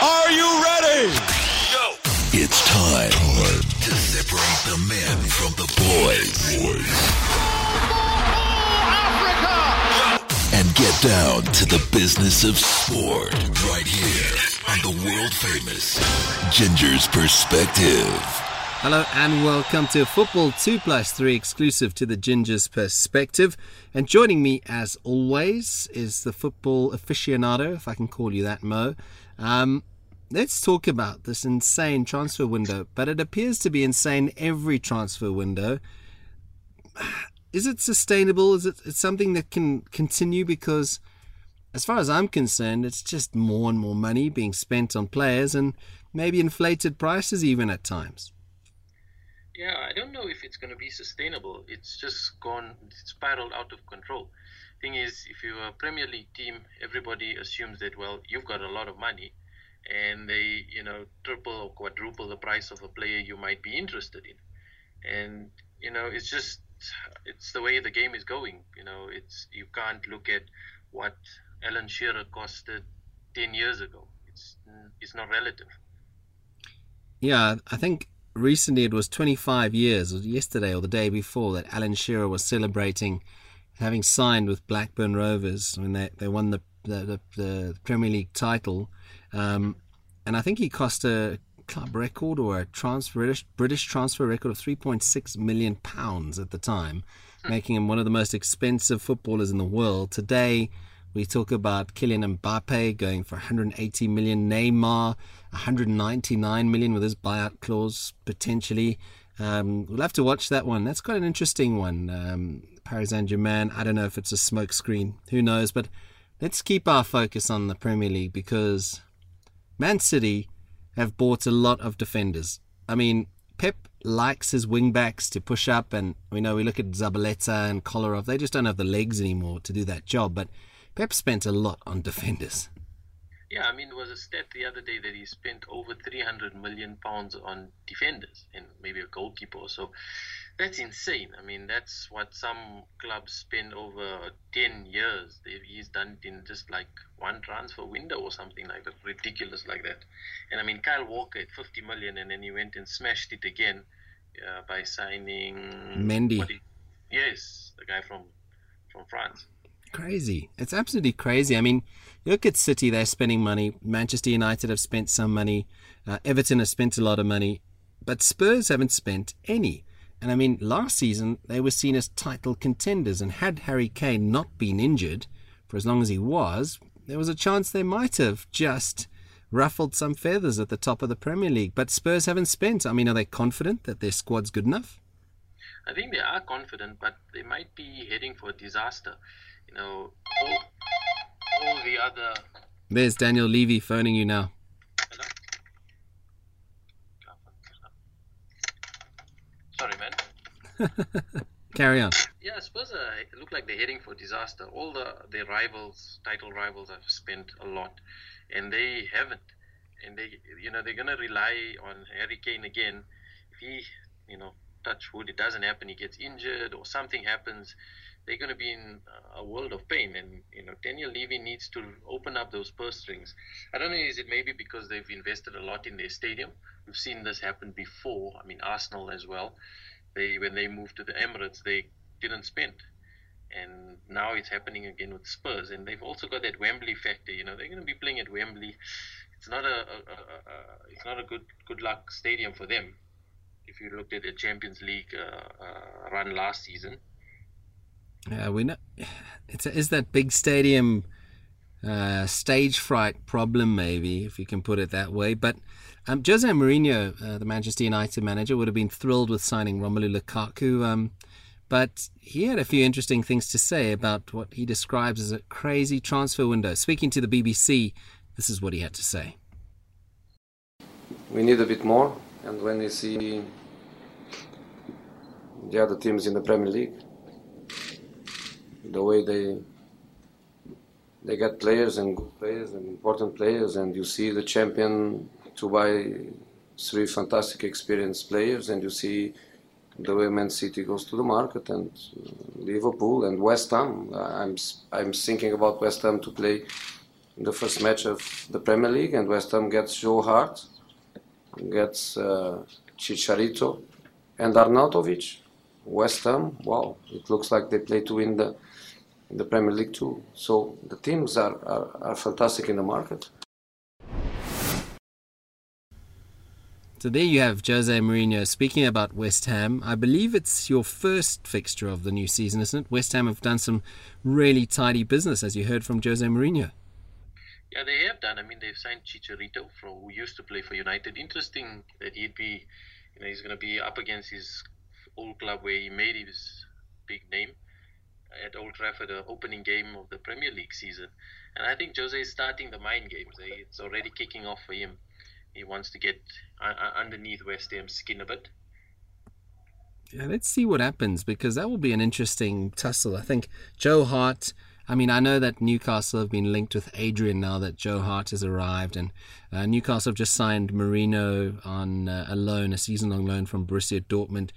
Are you ready? Go. It's time, to separate the men from the boys. And get down to the business of sport right here on the world famous Ginger's Perspective. Hello and welcome to Football 2 Plus 3 exclusive to the Ginger's Perspective. And joining me as always is the football aficionado, if I can call you that, Mo. Um, let's talk about this insane transfer window, but it appears to be insane every transfer window. Is it sustainable? Is it it's something that can continue? Because as far as I'm concerned, it's just more and more money being spent on players and maybe inflated prices even at times. Yeah, I don't know if it's going to be sustainable. It's just gone, it's spiraled out of control. Thing is, if you're a Premier League team, everybody assumes that, well, you've got a lot of money and they, you know, triple or quadruple the price of a player you might be interested in. And, you know, it's just, it's the way the game is going. You know, it's, you can't look at what Alan Shearer costed 10 years ago. It's, it's not relative. Yeah, I think recently it was 25 years, yesterday or the day before, that Alan Shearer was celebrating having signed with Blackburn Rovers when they, they won the, the, the Premier League title. Um, and I think he cost a club record or a transfer, British, British transfer record of 3.6 million pounds at the time, hmm. making him one of the most expensive footballers in the world. Today, we talk about Kylian Mbappe going for 180 million, Neymar 199 million with his buyout clause potentially. Um, we'll have to watch that one. That's quite an interesting one. Um, Paris Saint Germain. I don't know if it's a smokescreen. Who knows? But let's keep our focus on the Premier League because Man City have bought a lot of defenders. I mean, Pep likes his wingbacks to push up, and we know we look at Zabaleta and Kolarov. They just don't have the legs anymore to do that job. But Pep spent a lot on defenders. Yeah, I mean, there was a stat the other day that he spent over 300 million pounds on defenders and maybe a goalkeeper so. That's insane. I mean, that's what some clubs spend over 10 years. They've, he's done it in just like one transfer window or something like that, ridiculous like that. And I mean, Kyle Walker at 50 million, and then he went and smashed it again uh, by signing Mendy. Yes, the guy from from France. Crazy. It's absolutely crazy. I mean, look at City, they're spending money. Manchester United have spent some money. Uh, Everton has spent a lot of money. But Spurs haven't spent any. And I mean, last season, they were seen as title contenders. And had Harry Kane not been injured for as long as he was, there was a chance they might have just ruffled some feathers at the top of the Premier League. But Spurs haven't spent. I mean, are they confident that their squad's good enough? I think they are confident, but they might be heading for disaster you know, all, all the other. There's Daniel Levy phoning you now. Hello? Sorry, man. Carry on. Yeah, I suppose uh, it look like they're heading for disaster. All the their rivals, title rivals, have spent a lot, and they haven't. And they, you know, they're gonna rely on Harry Kane again. If he, you know, touch wood, it doesn't happen. He gets injured or something happens they're going to be in a world of pain. And you know, Daniel Levy needs to open up those purse strings. I don't know, is it maybe because they've invested a lot in their stadium? We've seen this happen before. I mean, Arsenal as well. They when they moved to the Emirates, they didn't spend. And now it's happening again with Spurs, and they've also got that Wembley factor. You know, they're going to be playing at Wembley. It's not a, a, a, a it's not a good good luck stadium for them. If you looked at the Champions League uh, uh, run last season, yeah, we it's a, is that big stadium uh, stage fright problem, maybe if you can put it that way. But um, Jose Mourinho, uh, the Manchester United manager, would have been thrilled with signing Romelu Lukaku. Um, but he had a few interesting things to say about what he describes as a crazy transfer window. Speaking to the BBC, this is what he had to say. We need a bit more, and when we see the other teams in the Premier League, the way they they get players and good players and important players, and you see the champion to buy three fantastic experienced players, and you see the way Man City goes to the market and Liverpool and West Ham. I'm I'm thinking about West Ham to play in the first match of the Premier League, and West Ham gets Joe Hart, gets uh, Chicharito, and Arnautovic. West Ham, wow, it looks like they play to win the the Premier League too. So the teams are, are, are fantastic in the market. So there you have Jose Mourinho speaking about West Ham. I believe it's your first fixture of the new season, isn't it? West Ham have done some really tidy business, as you heard from Jose Mourinho. Yeah, they have done. I mean, they've signed Chicharito, from, who used to play for United. Interesting that he'd be, you know, he's going to be up against his old club where he made his big name at Old Trafford, the opening game of the Premier League season. And I think Jose is starting the mind games. It's already kicking off for him he wants to get underneath West Ham's skin a bit. Yeah, let's see what happens because that will be an interesting tussle. I think Joe Hart. I mean, I know that Newcastle have been linked with Adrian now that Joe Hart has arrived, and uh, Newcastle have just signed Merino on uh, a loan, a season-long loan from Borussia Dortmund.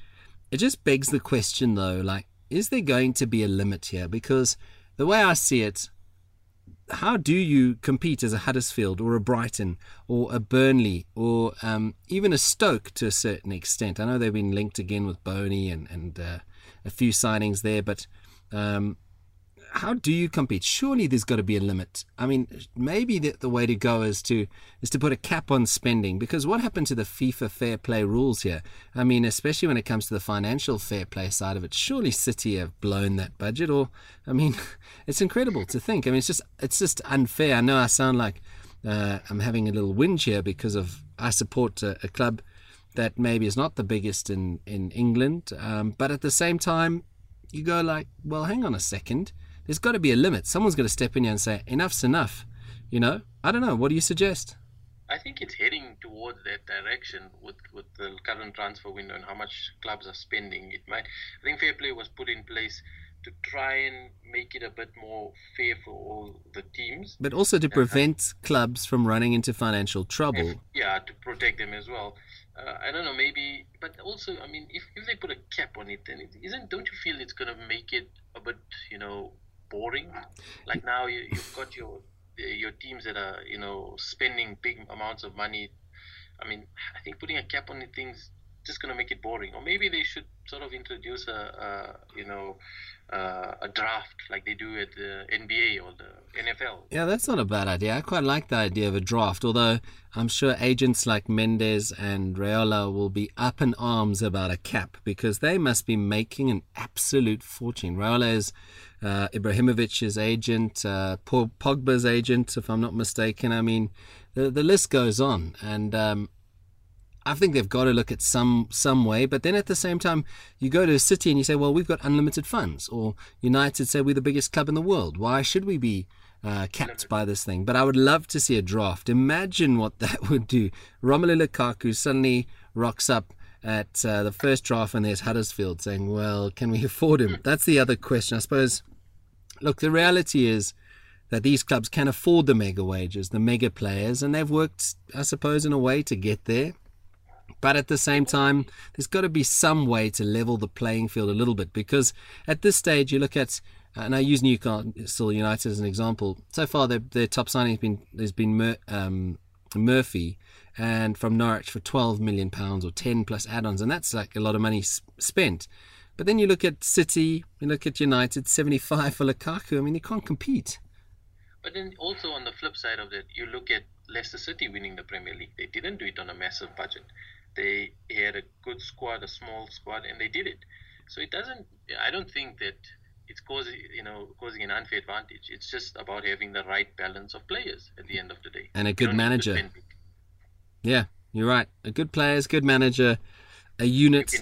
It just begs the question, though, like, is there going to be a limit here? Because the way I see it, how do you compete as a Huddersfield or a Brighton or a Burnley or um, even a Stoke to a certain extent? I know they've been linked again with Bony and, and uh, a few signings there, but um, how do you compete? Surely there's got to be a limit. I mean, maybe the, the way to go is to is to put a cap on spending because what happened to the FIFA fair play rules here? I mean, especially when it comes to the financial fair play side of it, surely City have blown that budget. Or, I mean, it's incredible to think. I mean, it's just it's just unfair. I know I sound like uh, I'm having a little whinge here because of I support a, a club that maybe is not the biggest in in England, um, but at the same time, you go like, well, hang on a second there's got to be a limit. Someone's got to step in here and say, enough's enough. You know, I don't know. What do you suggest? I think it's heading towards that direction with, with the current transfer window and how much clubs are spending. It might. I think fair play was put in place to try and make it a bit more fair for all the teams, but also to prevent uh, clubs from running into financial trouble. If, yeah, to protect them as well. Uh, I don't know, maybe, but also, I mean, if, if they put a cap on it, then it isn't. Don't you feel it's going to make it a bit, you know, boring. Like now you, you've got your your teams that are you know spending big amounts of money. I mean, I think putting a cap on the things just going to make it boring. Or maybe they should sort of introduce a, a you know uh, a draft like they do at the NBA or the NFL. Yeah, that's not a bad idea. I quite like the idea of a draft, although I'm sure agents like Mendes and Raiola will be up in arms about a cap because they must be making an absolute fortune. Raiola is uh, Ibrahimovic's agent, uh, Pogba's agent, if I'm not mistaken. I mean, the, the list goes on. And um, I think they've got to look at some some way. But then at the same time, you go to a city and you say, well, we've got unlimited funds. Or United say we're the biggest club in the world. Why should we be uh, capped by this thing? But I would love to see a draft. Imagine what that would do. Romelu Lukaku suddenly rocks up at uh, the first draft and there's Huddersfield saying, well, can we afford him? That's the other question. I suppose, look, the reality is that these clubs can afford the mega wages, the mega players, and they've worked, I suppose, in a way to get there. But at the same time, there's got to be some way to level the playing field a little bit because at this stage, you look at, and I use Newcastle United as an example. So far, their, their top signing has been has been Mur, um, Murphy, and from Norwich for 12 million pounds or 10 plus add-ons, and that's like a lot of money spent. But then you look at City, you look at United, 75 for Lukaku. I mean, you can't compete. But then also on the flip side of that, you look at Leicester City winning the Premier League. They didn't do it on a massive budget they had a good squad, a small squad, and they did it. So it doesn't. I don't think that it's causing you know causing an unfair advantage. It's just about having the right balance of players at the end of the day. And a good manager. Yeah, you're right. A good players, good manager, a unit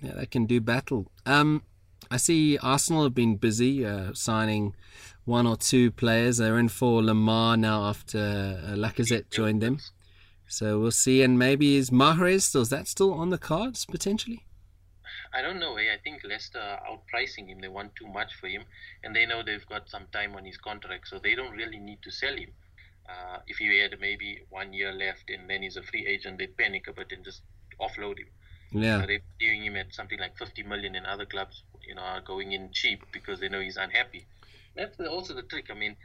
yeah, that can do battle. Um, I see Arsenal have been busy uh, signing one or two players. They're in for Lemar now after uh, Lacazette joined them. So we'll see. And maybe is Mahrez, is that still on the cards potentially? I don't know. Eh? I think Leicester are outpricing him. They want too much for him, and they know they've got some time on his contract, so they don't really need to sell him. Uh, if he had maybe one year left and then he's a free agent, they'd panic a bit and just offload him. Yeah. Uh, they're doing him at something like 50 million, and other clubs, you know, are going in cheap because they know he's unhappy. That's also the trick. I mean,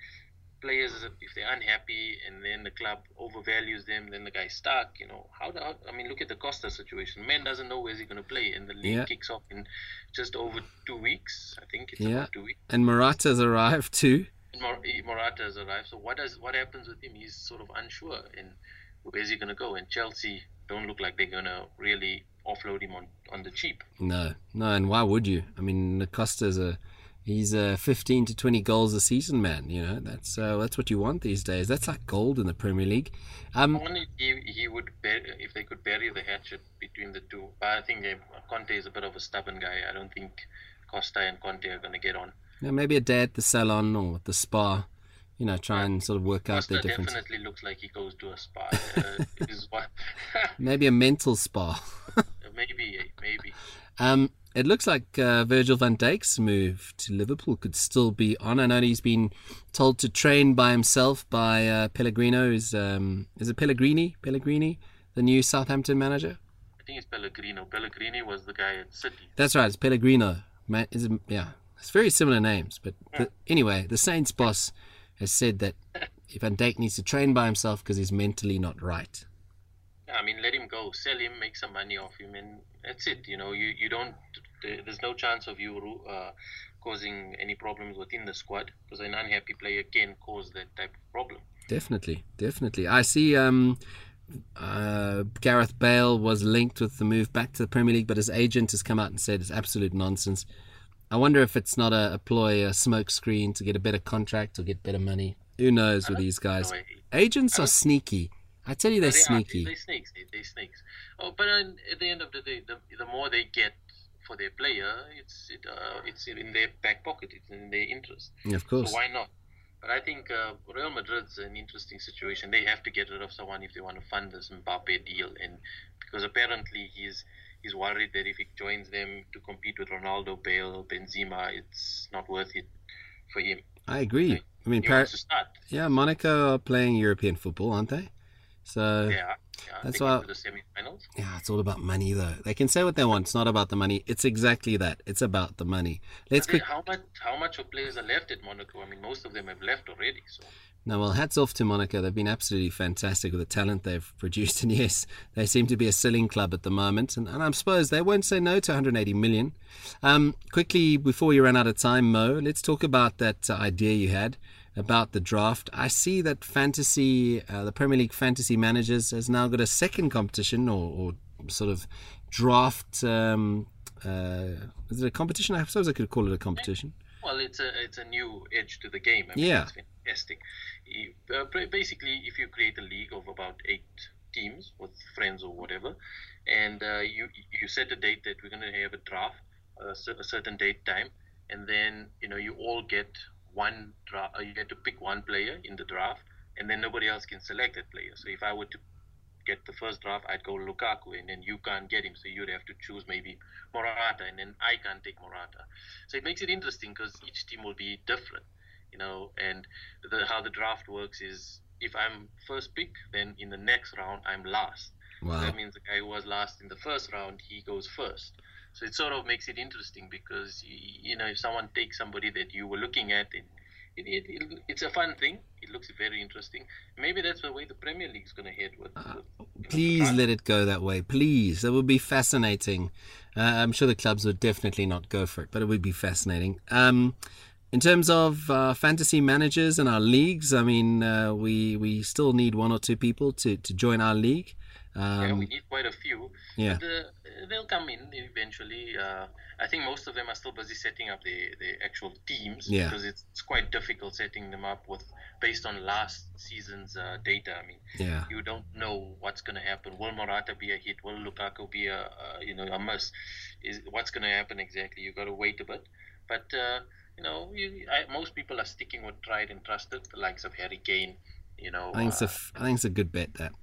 players, if they're unhappy and then the club overvalues them, then the guy's stuck. You know, how do I mean, look at the Costa situation. Man doesn't know where's he going to play, and the league Yeah. kicks off in just over two weeks. I think it's Yeah. about two weeks. And Morata's arrived too. Mor- eh, Morata arrived. So what does what happens with him? He's sort of unsure, and where's he going to go? And Chelsea don't look like they're going to really offload him on on the cheap. No, no, and why would you? I mean, Acosta's a he's a 15 to 20 goals a season man. You know, that's uh, that's what you want these days. That's like gold in the Premier League. Um, Only he, he would if they could bury the hatchet between the two. But I think uh, Conte is a bit of a stubborn guy. I don't think Costa and Conte are going to get on. yeah, maybe a day at the salon or at the spa. You know, try and sort of work out Costa their difference. definitely looks like he goes to a spa. Uh, Maybe a mental spa. maybe maybe. Um, it looks like uh, Virgil van Dijk's move to Liverpool could still be on. I know he's been told to train by himself by uh, Pellegrino. Is um, is it Pellegrini? Pellegrini, the new Southampton manager. I think it's Pellegrino. Pellegrini was the guy at City. That's right. It's Pellegrino. Is it, yeah, it's very similar names. But the, anyway, the Saints boss has said that if Van Dijk needs to train by himself because he's mentally not right. I mean, let him go, sell him, make some money off him, and that's it. You know, you, you don't. There's no chance of you uh, causing any problems within the squad because an unhappy player can cause that type of problem. Definitely, definitely. I see. Um, uh, Gareth Bale was linked with the move back to the Premier League, but his agent has come out and said it's absolute nonsense. I wonder if it's not a, a ploy, a smokescreen to get a better contract or get better money. Who knows with these guys? Agents are sneaky. I tell you, they're they Are, sneaky. they're snakes. They, they're snakes. Oh, but at the end of the day, the, the more they get for their player, it's it, uh, it's in their back pocket. It's in their interest. Yeah, Of So course. why not? But I think uh, Real Madrid's an interesting situation. They have to get rid of someone if they want to fund this Mbappe deal, and because apparently he's he's worried that if he joins them to compete with Ronaldo, Bale, Benzema, it's not worth it for him. I agree. I mean, Par- wants to start. yeah, Monaco are playing European football, aren't they? So Yeah, yeah. That's why- the semi-finals. Yeah, it's all about money, though. They can say what they want. It's not about the money. It's exactly that. It's about the money. Let's quick. How much? How much of players are left at Monaco? I mean, most of them have left already. So No, well, hats off to Monaco. They've been absolutely fantastic with the talent they've produced. And yes, they seem to be a selling club at the moment. And, and I suppose they won't say no to 180 million. Um, quickly, before you run out of time, Mo, let's talk about that uh, idea you had about the draft. I see that fantasy, uh, the Premier League Fantasy Managers, has now got a second competition or, or sort of draft. Um, uh, is it a competition? I suppose I could call it a competition. Well, it's a it's a new edge to the game. I mean, Yeah. it's fantastic. You- uh, basically, if you create a league of about eight teams with friends or whatever, and uh, you you set a date that we're going to have a draft, a certain date time, and then you know you all get one draft. Uh, you get to pick one player in the draft, and then nobody else can select that player. So if I were to get the first draft, I'd go Lukaku, and then you can't get him, so you'd have to choose maybe Morata, and then I can't take Morata. So it makes it interesting because each team will be different, you know. And the, how the draft works is if I'm first pick, then in the next round I'm last. Wow. That means the guy who was last in the first round, he goes first. So it sort of makes it interesting because you know if someone takes somebody that you were looking at, it, it, it, it it's a fun thing. It looks very interesting. Maybe that's the way the Premier League is going to head with. with you know, the Please let it go that way. Please. That would be fascinating. Uh, I'm sure the clubs would definitely not go for it, but it would be fascinating. Um, in terms of uh, fantasy managers and our leagues, I mean, uh, we we still need one or two people to, to join our league. Yeah, Um, we need quite a few. yeah. But, uh, they'll come in eventually. Uh, I think most of them are still busy setting up the, the actual teams Yeah. because it's, it's quite difficult setting them up with based on last season's uh, data. I mean, yeah. you don't know what's going to happen. Will Morata be a hit? Will Lukaku be a uh, you know a miss? Is what's going to happen exactly? You've got to wait a bit. But uh, you know, you, I, most people are sticking with tried and trusted, the likes of Harry Kane. You know, I think it's a uh, I think it's a good bet that.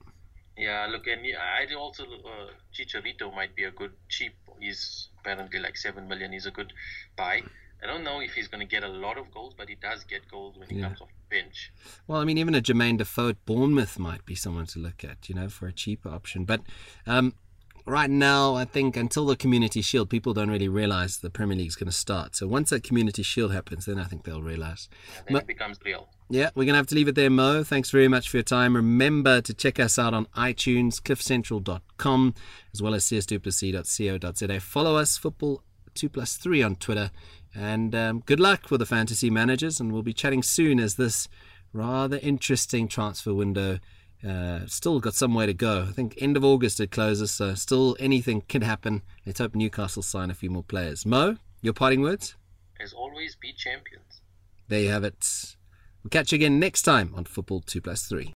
Yeah, look, and yeah, I also uh, Chicharito might be a good cheap. He's apparently like seven million. He's a good buy. I don't know if he's going to get a lot of goals, but he does get goals when he Yeah. comes off the bench. Well, I mean, even a Jermaine Defoe at Bournemouth might be someone to look at, you know, for a cheaper option. But um, right now, I think until the Community Shield, people don't really realize the Premier League's going to start. So once that Community Shield happens, then I think they'll realize. And then it becomes real. Yeah, we're going to have to leave it there, Mo. Thanks very much for your time. Remember to check us out on iTunes, cliffcentral.com, as well as cs2pc.co.za. Follow us, Football 2 plus 3 on Twitter. And um, good luck with the fantasy managers. And we'll be chatting soon as this rather interesting transfer window uh, still got some way to go. I think end of August it closes, so still anything can happen. Let's hope Newcastle sign a few more players. Mo, your parting words? As always, be champions. There you have it. We'll catch you again next time on Football 2 plus 3.